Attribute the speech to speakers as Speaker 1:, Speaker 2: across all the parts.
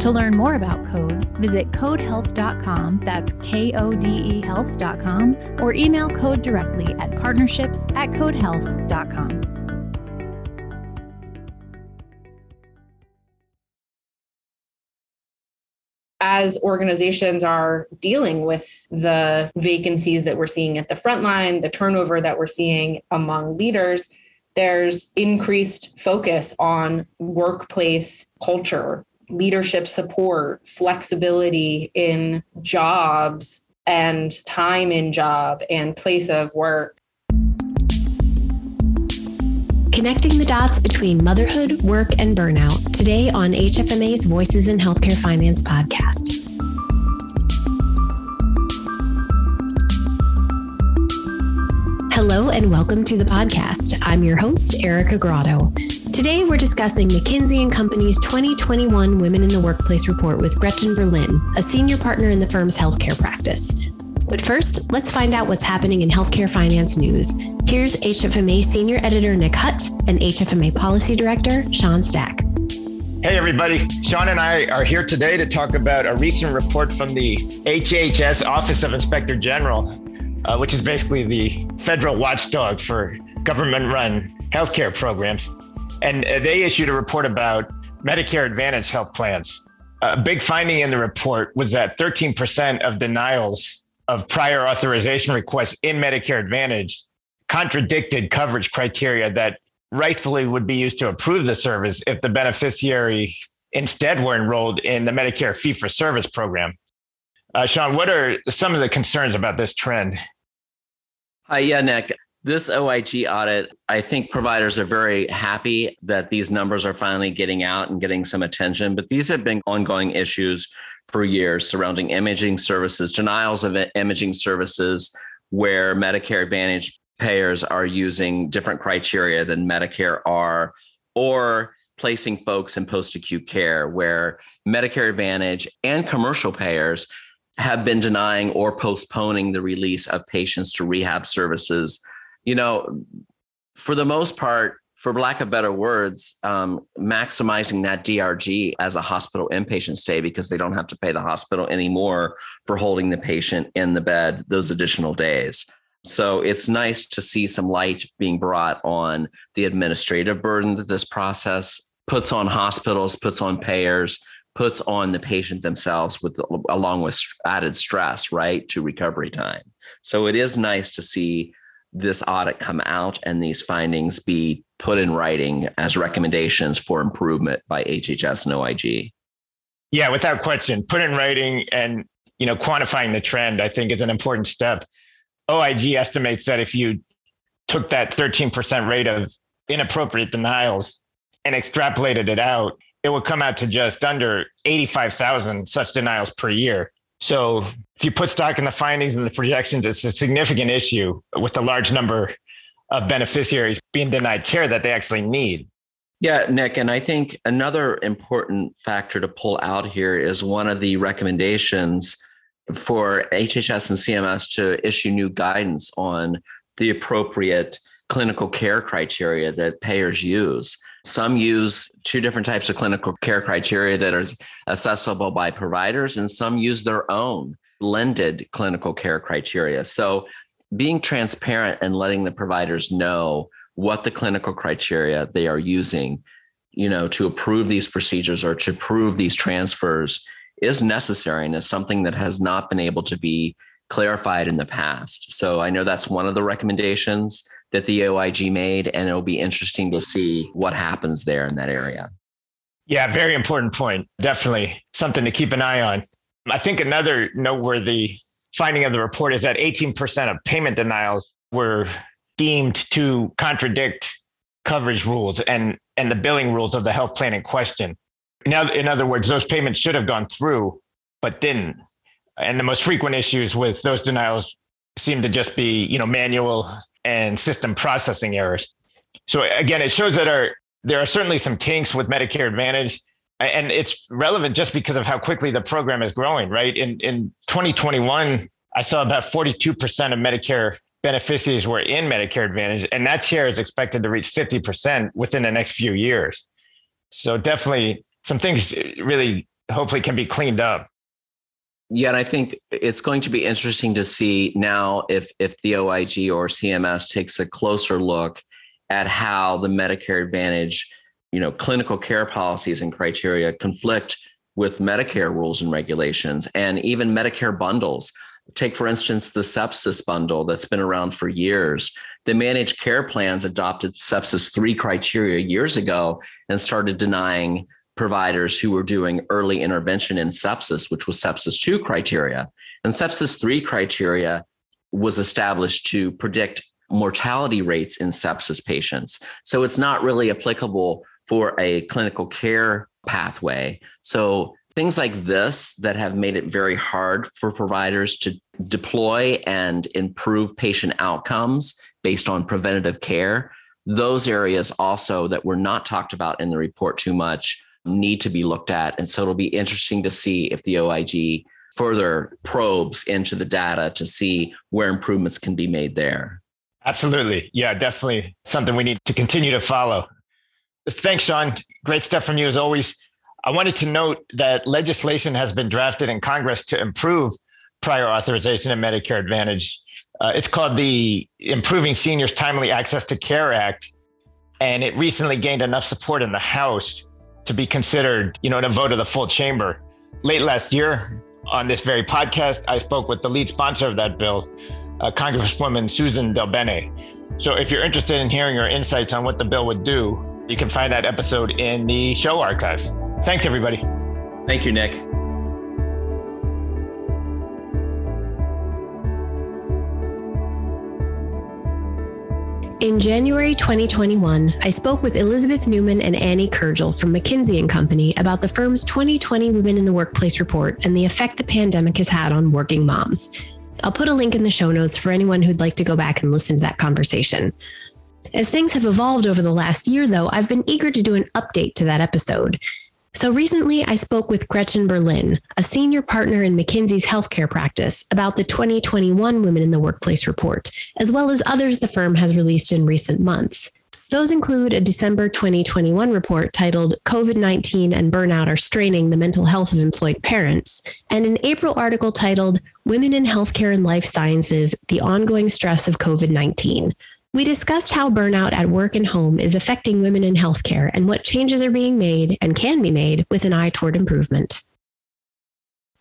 Speaker 1: To learn more about Kode, visit kodehealth.com, that's K O D E health.com, or email Kode directly at partnerships at kodehealth.com.
Speaker 2: as organizations are dealing with the vacancies that we're seeing at the front line, the turnover that we're seeing among leaders, there's increased focus on workplace culture leadership support, flexibility in jobs and time in job and place of work.
Speaker 3: Connecting the dots between motherhood, work, and burnout today on HFMA's Voices in Healthcare Finance podcast. Hello and welcome to the podcast. I'm your host, Erica Grotto. Today, we're discussing McKinsey and Company's 2021 Women in the Workplace report with Gretchen Berlin, a senior partner in the firm's healthcare practice. But first, let's find out what's happening in healthcare finance news. Here's HFMA Senior Editor Nick Hutt and HFMA Policy Director Sean Stack.
Speaker 4: Hey, everybody. Sean and I are here today to talk about a recent report from the HHS Office of Inspector General, uh, which is basically the federal watchdog for government run healthcare programs. And uh, they issued a report about Medicare Advantage health plans. A big finding in the report was that 13% of denials of prior authorization requests in Medicare Advantage contradicted coverage criteria that rightfully would be used to approve the service if the beneficiary instead were enrolled in the Medicare fee for service program. Uh, Sean, what are some of the concerns about this trend?
Speaker 5: Hi, yeah, Nick. This OIG audit, I think providers are very happy that these numbers are finally getting out and getting some attention, but these have been ongoing issues for years surrounding imaging services, denials of imaging services where Medicare Advantage payers are using different criteria than Medicare are, or placing folks in post acute care where Medicare Advantage and commercial payers have been denying or postponing the release of patients to rehab services you know, for the most part, for lack of better words, um, maximizing that DRG as a hospital inpatient stay because they don't have to pay the hospital anymore for holding the patient in the bed those additional days. So it's nice to see some light being brought on the administrative burden that this process puts on hospitals, puts on payers, puts on the patient themselves with along with added stress, right, to recovery time. So it is nice to see this audit come out and these findings be put in writing as recommendations for improvement by HHS and OIG?
Speaker 4: Yeah, without question, put in writing and you know quantifying the trend. I think is an important step. OIG estimates that if you took that 13% rate of inappropriate denials and extrapolated it out, it would come out to just under 85,000 such denials per year. So if you put stock in the findings and the projections, it's a significant issue with the large number of beneficiaries being denied care that they actually need.
Speaker 5: Yeah, Nick. And I think another important factor to pull out here is one of the recommendations for HHS and CMS to issue new guidance on the appropriate clinical care criteria that payers use. Some use two different types of clinical care criteria that are accessible by providers, and some use their own blended clinical care criteria. So, being transparent and letting the providers know what the clinical criteria they are using, you know, to approve these procedures or to approve these transfers is necessary and is something that has not been able to be clarified in the past. So I know that's one of the recommendations that the OIG made, and it'll be interesting to see what happens there in that area.
Speaker 4: Yeah, very important point. Definitely something to keep an eye on. I think another noteworthy finding of the report is that 18% of payment denials were deemed to contradict coverage rules and, and the billing rules of the health plan in question. Now, in other words, those payments should have gone through, but didn't. And the most frequent issues with those denials seem to just be, you know, manual and system processing errors. So again, it shows that our, there are certainly some kinks with Medicare Advantage. And it's relevant just because of how quickly the program is growing, right? In, in 2021, I saw about 42% of Medicare beneficiaries were in Medicare Advantage, and that share is expected to reach 50% within the next few years. So definitely some things really hopefully can be cleaned up.
Speaker 5: Yeah, and I think it's going to be interesting to see now if if the OIG or CMS takes a closer look at how the Medicare Advantage, you know, clinical care policies and criteria conflict with Medicare rules and regulations and even Medicare bundles. Take, for instance, the sepsis bundle that's been around for years. The managed care plans adopted sepsis three criteria years ago and started denying providers who were doing early intervention in sepsis, which was sepsis two criteria. And sepsis three criteria was established to predict mortality rates in sepsis patients. So it's not really applicable for a clinical care pathway. So things like this that have made it very hard for providers to deploy and improve patient outcomes based on preventative care. Those areas also that were not talked about in the report too much need to be looked at. And so it'll be interesting to see if the OIG further probes into the data to see where improvements can be made there.
Speaker 4: Absolutely. Yeah, definitely something we need to continue to follow. Thanks, Sean. Great stuff from you as always. I wanted to note that legislation has been drafted in Congress to improve prior authorization of Medicare Advantage. Uh, it's called the Improving Seniors Timely Access to Care Act, and it recently gained enough support in the House to be considered, you know, in a vote of the full chamber. Late last year, on this very podcast, I spoke with the lead sponsor of that bill, uh, Congresswoman Suzan DelBene. So if you're interested in hearing her insights on what the bill would do, you can find that episode in the show archives. Thanks, everybody.
Speaker 5: Thank you, Nick.
Speaker 3: In January 2021, I spoke with Elizabeth Newman and Annie Kurgel from McKinsey Company about the firm's 2020 Women in the Workplace report and the effect the pandemic has had on working moms. I'll put a link in the show notes for anyone who'd like to go back and listen to that conversation. As things have evolved over the last year, though, I've been eager to do an update to that episode. So recently, I spoke with Gretchen Berlin, a senior partner in McKinsey's healthcare practice, about the 2021 Women in the Workplace report, as well as others the firm has released in recent months. Those include a December 2021 report titled COVID 19 and Burnout Are Straining the Mental Health of Employed Parents, and an April article titled Women in Healthcare and Life Sciences The Ongoing Stress of COVID 19, we discussed how burnout at work and home is affecting women in healthcare and what changes are being made and can be made with an eye toward improvement.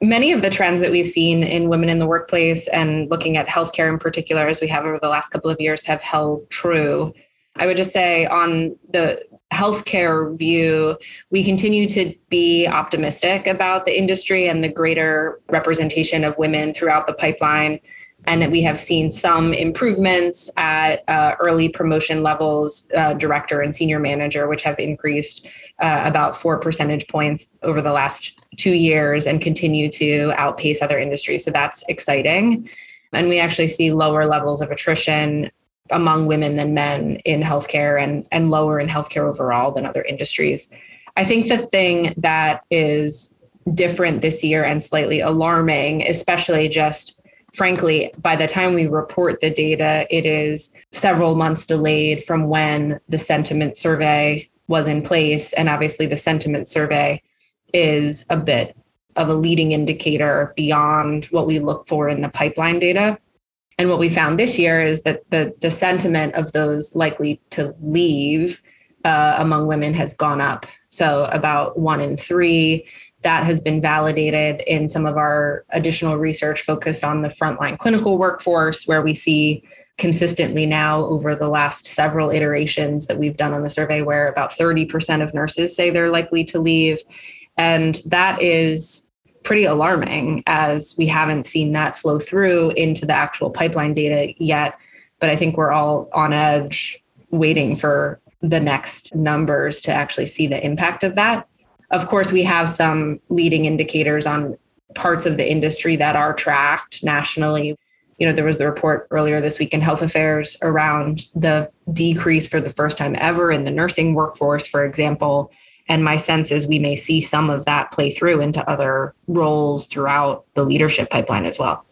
Speaker 2: Many of the trends that we've seen in women in the workplace and looking at healthcare in particular, as we have over the last couple of years, have held true. I would just say on the healthcare view, we continue to be optimistic about the industry and the greater representation of women throughout the pipeline and that we have seen some improvements at uh, early promotion levels, uh, director and senior manager, which have increased uh, about four percentage points over the last two years and continue to outpace other industries. So that's exciting. And we actually see lower levels of attrition among women than men in healthcare and, and lower in healthcare overall than other industries. I think the thing that is different this year and slightly alarming, especially just frankly, by the time we report the data, it is several months delayed from when the sentiment survey was in place. And obviously, the sentiment survey is a bit of a leading indicator beyond what we look for in the pipeline data. And what we found this year is that the, the sentiment of those likely to leave uh, among women has gone up. So, about one in three that has been validated in some of our additional research focused on the frontline clinical workforce, where we see consistently now over the last several iterations that we've done on the survey, where about 30% of nurses say they're likely to leave. And that is pretty alarming as we haven't seen that flow through into the actual pipeline data yet. But I think we're all on edge waiting for the next numbers to actually see the impact of that of course, we have some leading indicators on parts of the industry that are tracked nationally. You know, there was the report earlier this week in Health Affairs around the decrease for the first time ever in the nursing workforce, for example. And my sense is we may see some of that play through into other roles throughout the leadership pipeline as well.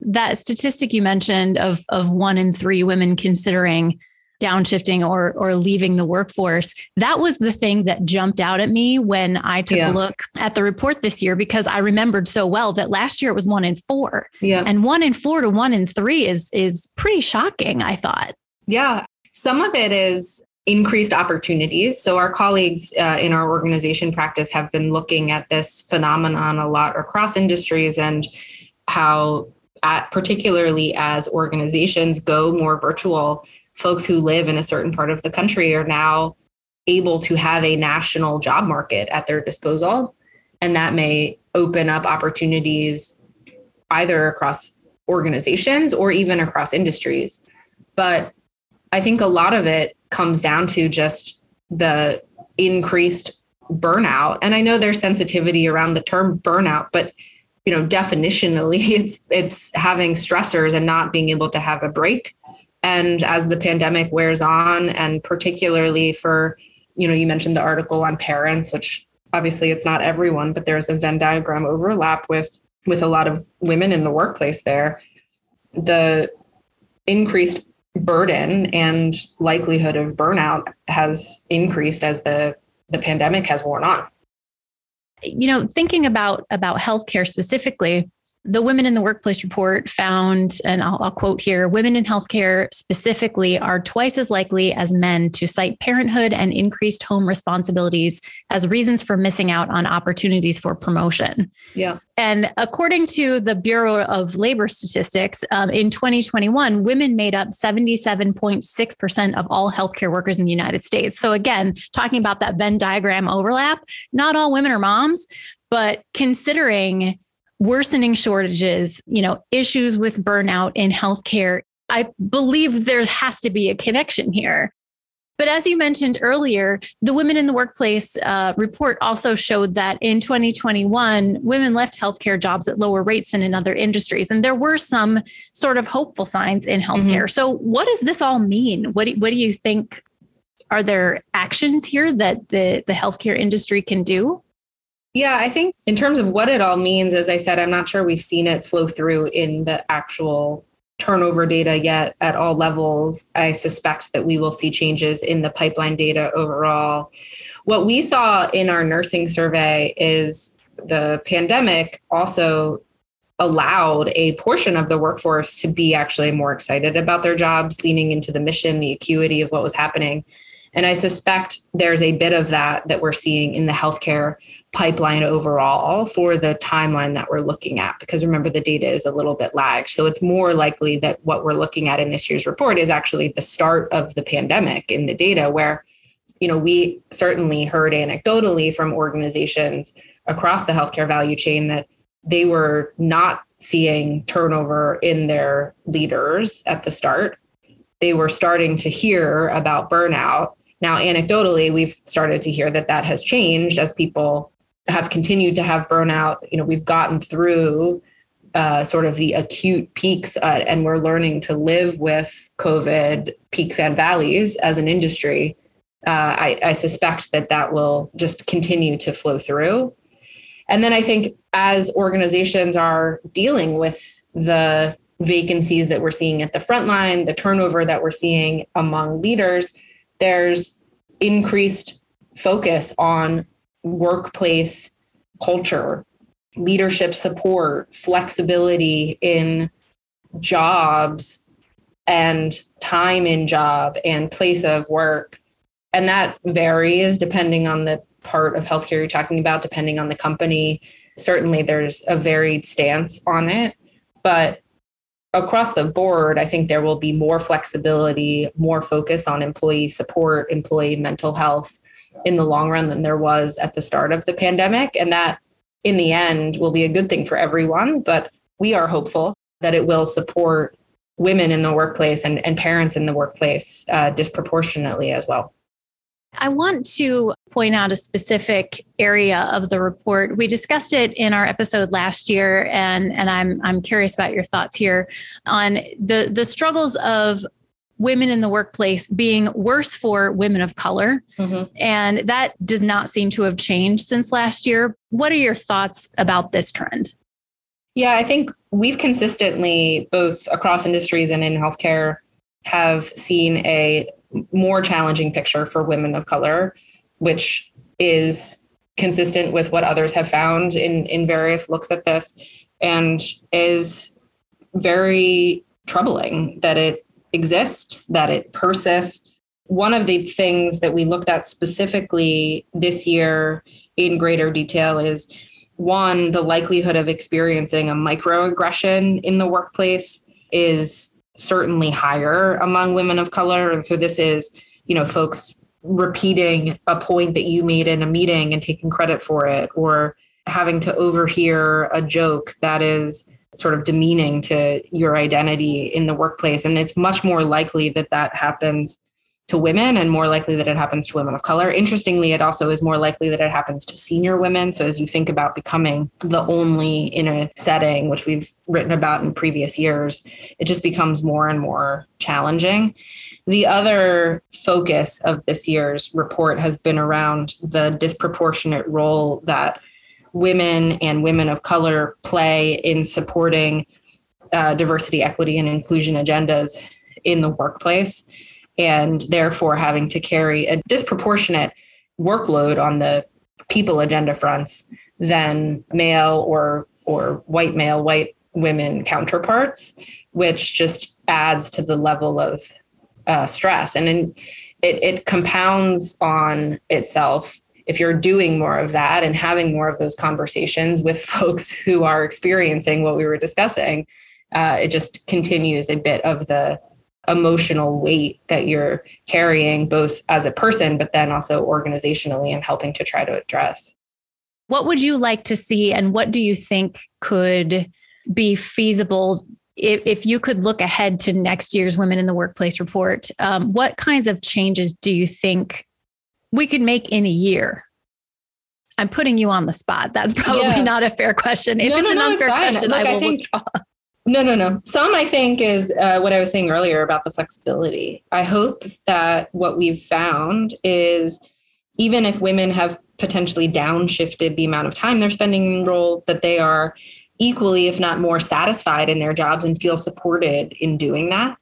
Speaker 1: That statistic you mentioned of, of one in three women considering downshifting or or leaving the workforce. That was the thing that jumped out at me when i took yeah. a look at the report this year because i remembered so well that last year it was one in four. Yeah. And one in four to one in three is is pretty shocking i thought.
Speaker 2: Yeah. Some of it is increased opportunities so our colleagues uh, in our organization practice have been looking at this phenomenon a lot across industries and how at, particularly as organizations go more virtual folks who live in a certain part of the country are now able to have a national job market at their disposal. And that may open up opportunities either across organizations or even across industries. But I think a lot of it comes down to just the increased burnout. And I know there's sensitivity around the term burnout, but you know, definitionally it's it's having stressors and not being able to have a break and as the pandemic wears on, and particularly for, you know, you mentioned the article on parents, which obviously it's not everyone, but there's a Venn diagram overlap with with a lot of women in the workplace there. The increased burden and likelihood of burnout has increased as the the pandemic has worn on
Speaker 1: you know thinking about about healthcare specifically the Women in the Workplace report found, and I'll, I'll, quote here women in healthcare specifically are twice as likely as men to cite parenthood and increased home responsibilities as reasons for missing out on opportunities for promotion.
Speaker 2: Yeah.
Speaker 1: And according to the Bureau of Labor Statistics, um, in 2021, women made up 77.6% of all healthcare workers in the United States. So, again, talking about that Venn diagram overlap, not all women are moms, but considering worsening shortages, you know, issues with burnout in healthcare. I believe there has to be a connection here. But as you mentioned earlier, the Women in the Workplace uh, report also showed that in 2021, women left healthcare jobs at lower rates than in other industries. And there were some sort of hopeful signs in healthcare. Mm-hmm. So, what does this all mean? What do, what do you think? Are there actions here that the, the healthcare industry can do?
Speaker 2: Yeah, I think in terms of what it all means, as I said, I'm not sure we've seen it flow through in the actual turnover data yet at all levels. I suspect that we will see changes in the pipeline data overall. What we saw in our nursing survey is the pandemic also allowed a portion of the workforce to be actually more excited about their jobs, leaning into the mission, the acuity of what was happening. And I suspect there's a bit of that that we're seeing in the healthcare pipeline overall for the timeline that we're looking at. Because remember, the data is a little bit lagged. So it's more likely that what we're looking at in this year's report is actually the start of the pandemic in the data, where you know we certainly heard anecdotally from organizations across the healthcare value chain that they were not seeing turnover in their leaders at the start. They were starting to hear about burnout now, anecdotally, we've started to hear that that has changed as people have continued to have burnout. You know, we've gotten through uh, sort of the acute peaks, uh, and we're learning to live with COVID peaks and valleys as an industry. Uh, I, I suspect that that will just continue to flow through. And then I think as organizations are dealing with the vacancies that we're seeing at the front line, the turnover that we're seeing among leaders, there's increased focus on workplace culture, leadership support, flexibility in jobs and time in job and place of work. And that varies depending on the part of healthcare you're talking about, depending on the company. Certainly, there's a varied stance on it. But across the board, I think there will be more flexibility, more focus on employee support, employee mental health in the long run than there was at the start of the pandemic. And that, in the end, will be a good thing for everyone. But we are hopeful that it will support women in the workplace and, and parents in the workplace uh, disproportionately as well.
Speaker 1: I want to point out a specific area of the report. We discussed it in our episode last year, and, and I'm, I'm curious about your thoughts here on the, the struggles of women in the workplace being worse for women of color. Mm-hmm. And that does not seem to have changed since last year. What are your thoughts about this trend?
Speaker 2: Yeah, I think we've consistently, both across industries and in healthcare, have seen a more challenging picture for women of color, which is consistent with what others have found in, in various looks at this and is very troubling that it exists, that it persists. One of the things that we looked at specifically this year in greater detail is one, the likelihood of experiencing a microaggression in the workplace is certainly higher among women of color. And so this is, you know, folks repeating a point that you made in a meeting and taking credit for it, or having to overhear a joke that is sort of demeaning to your identity in the workplace. And it's much more likely that that happens to women and more likely that it happens to women of color. Interestingly, it also is more likely that it happens to senior women. So as you think about becoming the only in a setting, which we've written about in previous years, it just becomes more and more challenging. The other focus of this year's report has been around the disproportionate role that women and women of color play in supporting uh, diversity, equity, and inclusion agendas in the workplace and therefore having to carry a disproportionate workload on the people agenda fronts than male or or white male white women counterparts which just adds to the level of uh, stress. And in, it, it compounds on itself. If you're doing more of that and having more of those conversations with folks who are experiencing what we were discussing uh, it just continues a bit of the emotional weight that you're carrying both as a person but then also organizationally and helping to try to address.
Speaker 1: What would you like to see and what do you think could be feasible if, if you could look ahead to next year's women in the workplace report? Um, what kinds of changes do you think we could make in a year? I'm putting you on the spot. That's probably yeah. not a fair question. If no, it's no, an no, unfair question Look, i will I think, withdraw
Speaker 2: no, no, no. Some, I think, is uh, what I was saying earlier about the flexibility. I hope that what we've found is even if women have potentially downshifted the amount of time they're spending in role, that they are equally, if not more, satisfied in their jobs and feel supported in doing that.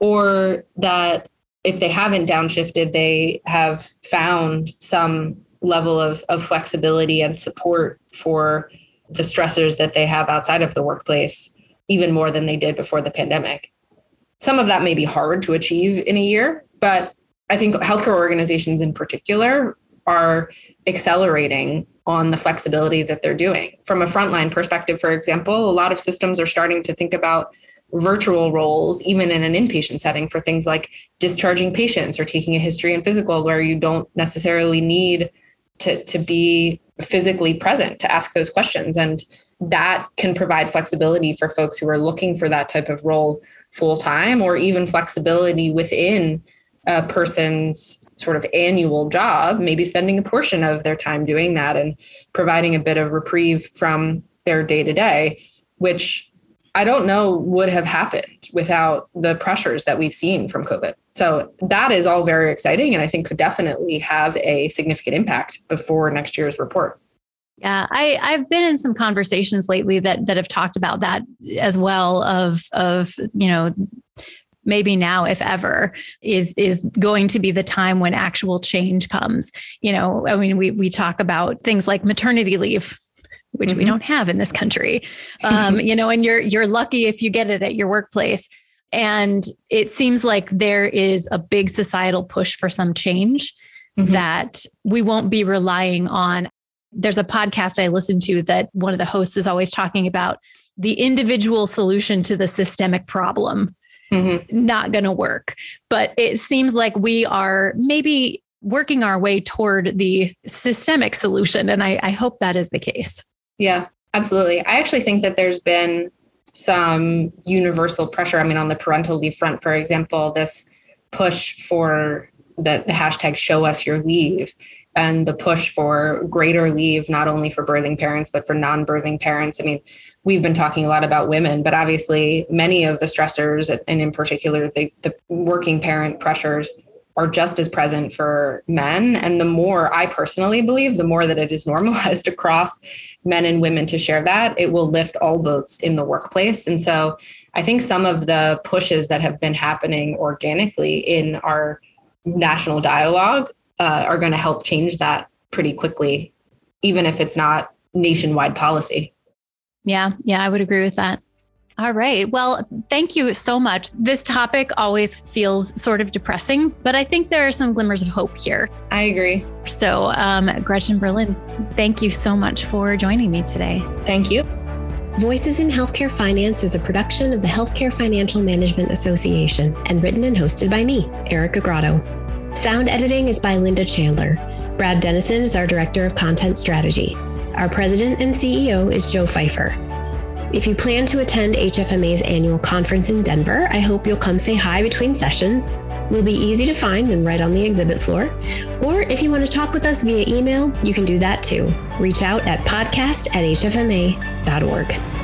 Speaker 2: Or that if they haven't downshifted, they have found some level of, of flexibility and support for the stressors that they have outside of the workplace even more than they did before the pandemic. Some of that may be hard to achieve in a year, but I think healthcare organizations in particular are accelerating on the flexibility that they're doing. From a frontline perspective, for example, a lot of systems are starting to think about virtual roles, even in an inpatient setting, for things like discharging patients or taking a history and physical, where you don't necessarily need to, to be physically present to ask those questions. And that can provide flexibility for folks who are looking for that type of role full time or even flexibility within a person's sort of annual job, maybe spending a portion of their time doing that and providing a bit of reprieve from their day to day, which I don't know would have happened without the pressures that we've seen from COVID. So that is all very exciting and I think could definitely have a significant impact before next year's report.
Speaker 1: Yeah, I, I've been in some conversations lately that that have talked about that as well. Of of you know maybe now if ever is is going to be the time when actual change comes you know i mean we we talk about things like maternity leave which mm-hmm. we don't have in this country um, you know and you're you're lucky if you get it at your workplace and it seems like there is a big societal push for some change mm-hmm. that we won't be relying on there's a podcast I listen to that one of the hosts is always talking about the individual solution to the systemic problem. Mm-hmm. Not going to work. But it seems like we are maybe working our way toward the systemic solution. And I, I hope that is the case.
Speaker 2: Yeah, absolutely. I actually think that there's been some universal pressure. I mean, on the parental leave front, for example, this push for the, the hashtag show us your leave and the push for greater leave, not only for birthing parents, but for non birthing parents. I mean, we've been talking a lot about women, but obviously, many of the stressors, and in particular, the, the working parent pressures, are just as present for men. And the more I personally believe, the more that it is normalized across men and women to share that, it will lift all boats in the workplace. And so I think some of the pushes that have been happening organically in our national dialogue uh, are going to help change that pretty quickly, even if it's not nationwide policy.
Speaker 1: Yeah, yeah, I would agree with that. All right. Well, thank you so much. This topic always feels sort of depressing, but I think there are some glimmers of hope here.
Speaker 2: I agree.
Speaker 1: So, um, Gretchen Berlin, thank you so much for joining me today.
Speaker 2: Thank you.
Speaker 3: Voices in Healthcare Finance is a production of the Healthcare Financial Management Association and written and hosted by me, Erica Grotto. Sound editing is by Linda Chandler. Brad Dennison is our Director of Content Strategy. Our President and CEO is Joe Fifer. If you plan to attend HFMA's annual conference in Denver, I hope you'll come say hi between sessions. We'll be easy to find and right on the exhibit floor. Or if you want to talk with us via email, you can do that too. Reach out at podcast at hfma.org.